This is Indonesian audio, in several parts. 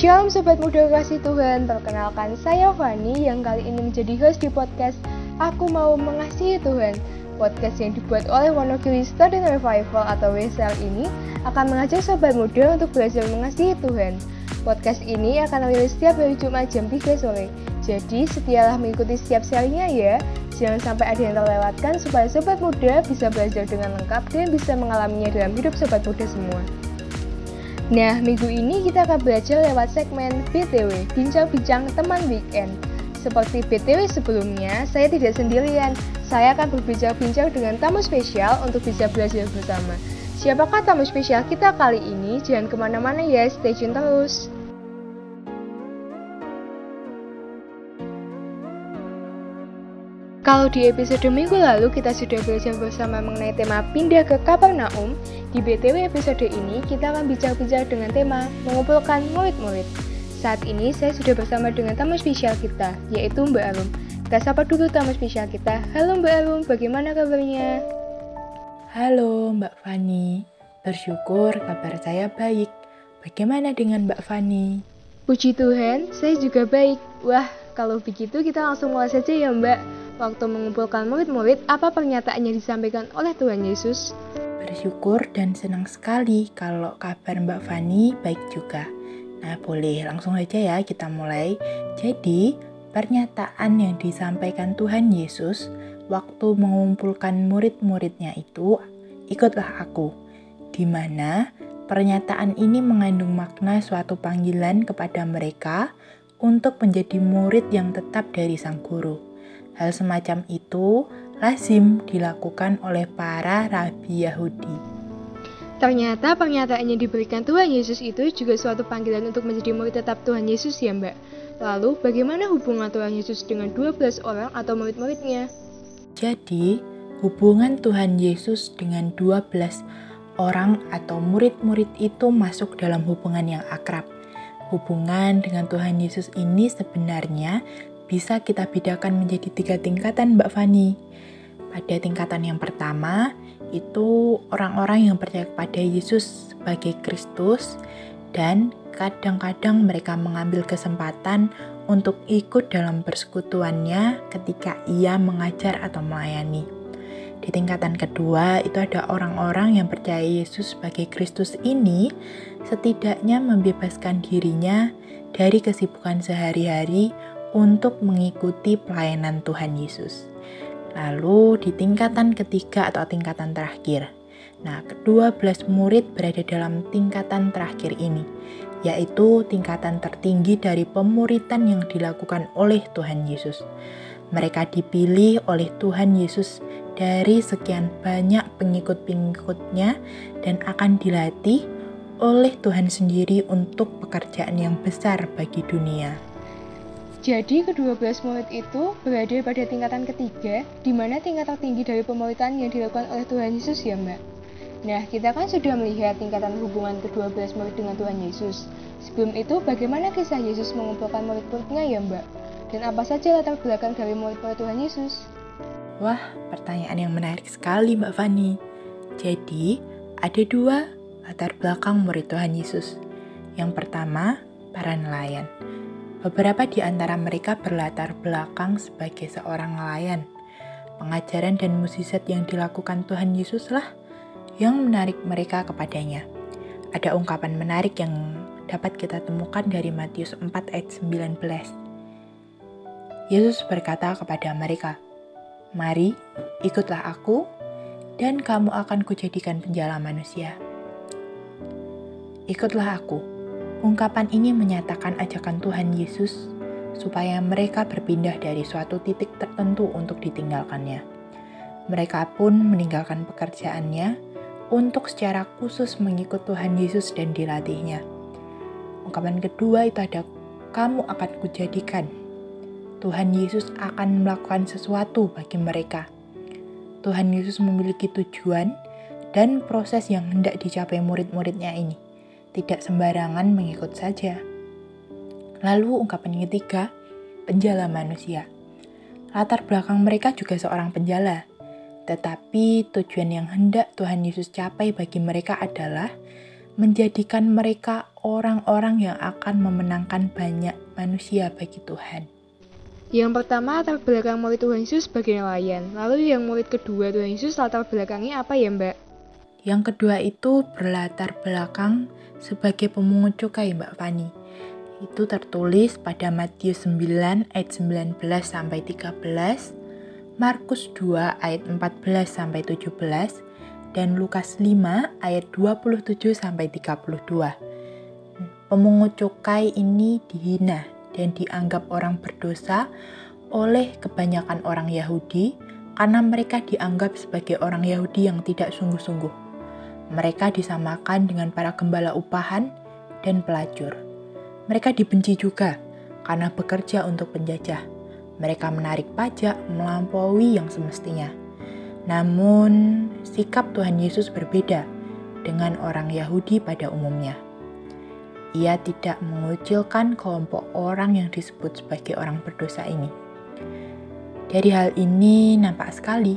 Shalom Sobat Muda Kasih Tuhan, perkenalkan saya Fani yang kali ini menjadi host di podcast Aku Mau Mengasihi Tuhan. Podcast yang dibuat oleh Wonogiri Student Revival atau WSL ini akan mengajak Sobat Muda untuk belajar mengasihi Tuhan. Podcast ini akan rilis setiap hari Jumat jam 3 sore. Jadi setialah mengikuti setiap serinya ya. Jangan sampai ada yang terlewatkan supaya Sobat Muda bisa belajar dengan lengkap dan bisa mengalaminya dalam hidup Sobat Muda semua. Nah, minggu ini kita akan belajar lewat segmen BTW, Bincang-Bincang Teman Weekend. Seperti BTW sebelumnya, saya tidak sendirian. Saya akan berbincang-bincang dengan tamu spesial untuk bisa belajar bersama. Siapakah tamu spesial kita kali ini? Jangan ke mana-mana ya, stay tune terus. Kalau di episode minggu lalu kita sudah belajar bersama mengenai tema pindah ke Kapernaum, di BTW episode ini kita akan bicara-bicara dengan tema mengumpulkan murid-murid. Saat ini saya sudah bersama dengan tamu spesial kita, yaitu Mbak Arum. Kita sapa dulu tamu spesial kita. Halo Mbak Arum, bagaimana kabarnya? Halo Mbak Fani, bersyukur kabar saya baik. Bagaimana dengan Mbak Fani? Puji Tuhan, saya juga baik. Wah, kalau begitu kita langsung mulai saja ya Mbak. Waktu mengumpulkan murid-murid, apa pernyataan yang disampaikan oleh Tuhan Yesus? Bersyukur dan senang sekali kalau kabar Mbak Fani baik juga. Nah, boleh langsung aja ya kita mulai. Jadi, pernyataan yang disampaikan Tuhan Yesus waktu mengumpulkan murid-muridnya itu, ikutlah aku. Di mana pernyataan ini mengandung makna suatu panggilan kepada mereka untuk menjadi murid yang tetap dari sang guru. Hal semacam itu lazim dilakukan oleh para rabi Yahudi. Ternyata pernyataan yang diberikan Tuhan Yesus itu juga suatu panggilan untuk menjadi murid tetap Tuhan Yesus ya mbak. Lalu bagaimana hubungan Tuhan Yesus dengan 12 orang atau murid-muridnya? Jadi, hubungan Tuhan Yesus dengan 12 orang atau murid-murid itu masuk dalam hubungan yang akrab. Hubungan dengan Tuhan Yesus ini sebenarnya bisa kita bedakan menjadi tiga tingkatan Mbak Fani. Pada tingkatan yang pertama, itu orang-orang yang percaya kepada Yesus sebagai Kristus dan kadang-kadang mereka mengambil kesempatan untuk ikut dalam persekutuannya ketika ia mengajar atau melayani. Di tingkatan kedua, itu ada orang-orang yang percaya Yesus sebagai Kristus ini setidaknya membebaskan dirinya dari kesibukan sehari-hari untuk mengikuti pelayanan Tuhan Yesus. Lalu di tingkatan ketiga atau tingkatan terakhir. Nah, kedua belas murid berada dalam tingkatan terakhir ini, yaitu tingkatan tertinggi dari pemuritan yang dilakukan oleh Tuhan Yesus. Mereka dipilih oleh Tuhan Yesus dari sekian banyak pengikut-pengikutnya dan akan dilatih oleh Tuhan sendiri untuk pekerjaan yang besar bagi dunia. Jadi kedua belas murid itu berada pada tingkatan ketiga, di mana tingkat tertinggi dari pemuritan yang dilakukan oleh Tuhan Yesus ya Mbak. Nah, kita kan sudah melihat tingkatan hubungan kedua belas murid dengan Tuhan Yesus. Sebelum itu, bagaimana kisah Yesus mengumpulkan murid-muridnya ya Mbak? Dan apa saja latar belakang dari murid-murid Tuhan Yesus? Wah, pertanyaan yang menarik sekali Mbak Fani. Jadi, ada dua latar belakang murid Tuhan Yesus. Yang pertama, para nelayan. Beberapa di antara mereka berlatar belakang sebagai seorang nelayan. Pengajaran dan musisat yang dilakukan Tuhan Yesuslah yang menarik mereka kepadanya. Ada ungkapan menarik yang dapat kita temukan dari Matius 4 ayat 19. Yesus berkata kepada mereka, Mari, ikutlah aku, dan kamu akan kujadikan penjala manusia. Ikutlah aku, Ungkapan ini menyatakan ajakan Tuhan Yesus supaya mereka berpindah dari suatu titik tertentu untuk ditinggalkannya. Mereka pun meninggalkan pekerjaannya untuk secara khusus mengikut Tuhan Yesus dan dilatihnya. Ungkapan kedua itu ada, kamu akan kujadikan. Tuhan Yesus akan melakukan sesuatu bagi mereka. Tuhan Yesus memiliki tujuan dan proses yang hendak dicapai murid-muridnya ini tidak sembarangan mengikut saja. Lalu ungkapan ketiga, penjala manusia. Latar belakang mereka juga seorang penjala, tetapi tujuan yang hendak Tuhan Yesus capai bagi mereka adalah menjadikan mereka orang-orang yang akan memenangkan banyak manusia bagi Tuhan. Yang pertama latar belakang murid Tuhan Yesus sebagai nelayan. Lalu yang murid kedua Tuhan Yesus latar belakangnya apa ya Mbak? Yang kedua itu berlatar belakang sebagai pemungut cukai Mbak Fani. Itu tertulis pada Matius 9 ayat 19 sampai 13, Markus 2 ayat 14 sampai 17 dan Lukas 5 ayat 27 sampai 32. Pemungut cukai ini dihina dan dianggap orang berdosa oleh kebanyakan orang Yahudi karena mereka dianggap sebagai orang Yahudi yang tidak sungguh-sungguh. Mereka disamakan dengan para gembala upahan dan pelacur. Mereka dibenci juga karena bekerja untuk penjajah mereka menarik pajak melampaui yang semestinya. Namun, sikap Tuhan Yesus berbeda dengan orang Yahudi pada umumnya. Ia tidak mengucilkan kelompok orang yang disebut sebagai orang berdosa ini. Dari hal ini nampak sekali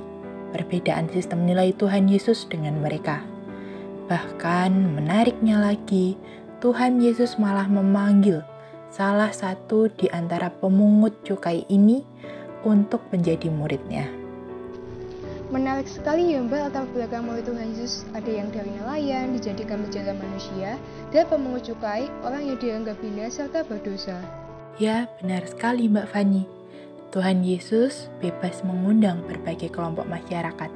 perbedaan sistem nilai Tuhan Yesus dengan mereka. Bahkan menariknya lagi, Tuhan Yesus malah memanggil salah satu di antara pemungut cukai ini untuk menjadi muridnya. Menarik sekali ya Mbak latar belakang murid Tuhan Yesus. Ada yang dari nelayan, dijadikan penjara manusia, dan pemungut cukai, orang yang dianggap hina serta berdosa. Ya, benar sekali Mbak Fani. Tuhan Yesus bebas mengundang berbagai kelompok masyarakat.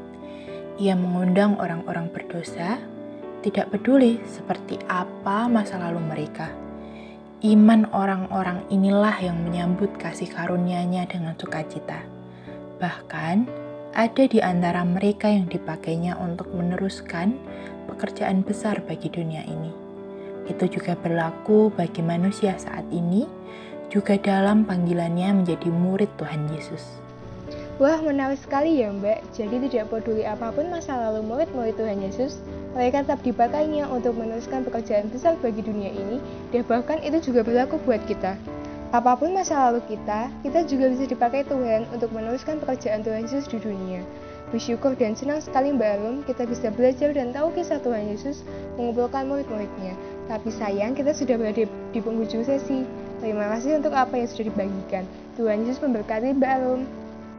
Ia mengundang orang-orang berdosa, tidak peduli seperti apa masa lalu mereka Iman orang-orang inilah yang menyambut kasih karunia-Nya dengan sukacita. Bahkan, ada di antara mereka yang dipakainya untuk meneruskan pekerjaan besar bagi dunia ini. Itu juga berlaku bagi manusia saat ini, juga dalam panggilannya menjadi murid Tuhan Yesus. Wah, menarik sekali ya Mbak. Jadi tidak peduli apa pun masa lalu murid-murid Tuhan Yesus, mereka tetap dipakainya untuk meneruskan pekerjaan besar bagi dunia ini, dan bahkan itu juga berlaku buat kita. Apa pun masa lalu kita, kita juga bisa dipakai Tuhan untuk meneruskan pekerjaan Tuhan Yesus di dunia. Bersyukur dan senang sekali Mbak Alum, kita bisa belajar dan tahu kisah Tuhan Yesus mengumpulkan murid-muridnya. Tapi sayang, kita sudah berada di penghujung sesi. Terima kasih untuk apa yang sudah dibagikan. Tuhan Yesus memberkati Mbak Alum.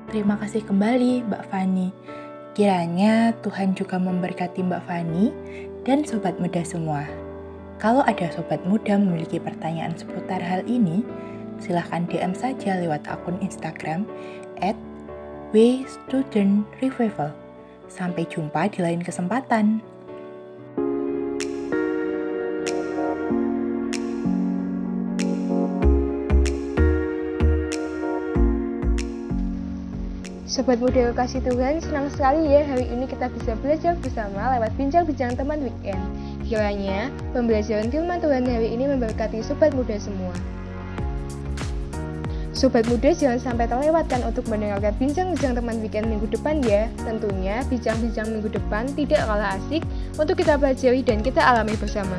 Terima kasih kembali Mbak Fani. Kiranya Tuhan juga memberkati Mbak Fani dan sobat muda semua. Kalau ada sobat muda memiliki pertanyaan seputar hal ini, silahkan DM saja lewat akun Instagram at. Sampai jumpa di lain kesempatan. Sobat muda kasih Tuhan, senang sekali ya hari ini kita bisa belajar bersama lewat bincang-bincang teman weekend. Kiranya pembelajaran firman Tuhan hari ini memberkati sobat muda semua. Sobat muda jangan sampai terlewatkan untuk mendengarkan bincang-bincang teman weekend minggu depan ya. Tentunya bincang-bincang minggu depan tidak kalah asik untuk kita pelajari dan kita alami bersama.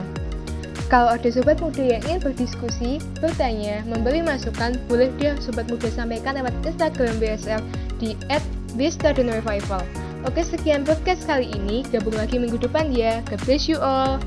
Kalau ada sobat muda yang ingin berdiskusi, bertanya, memberi masukan, boleh dia sobat muda sampaikan lewat Instagram BSL di @revival. Oke, sekian podcast kali ini. Gabung lagi minggu depan ya. God bless you all.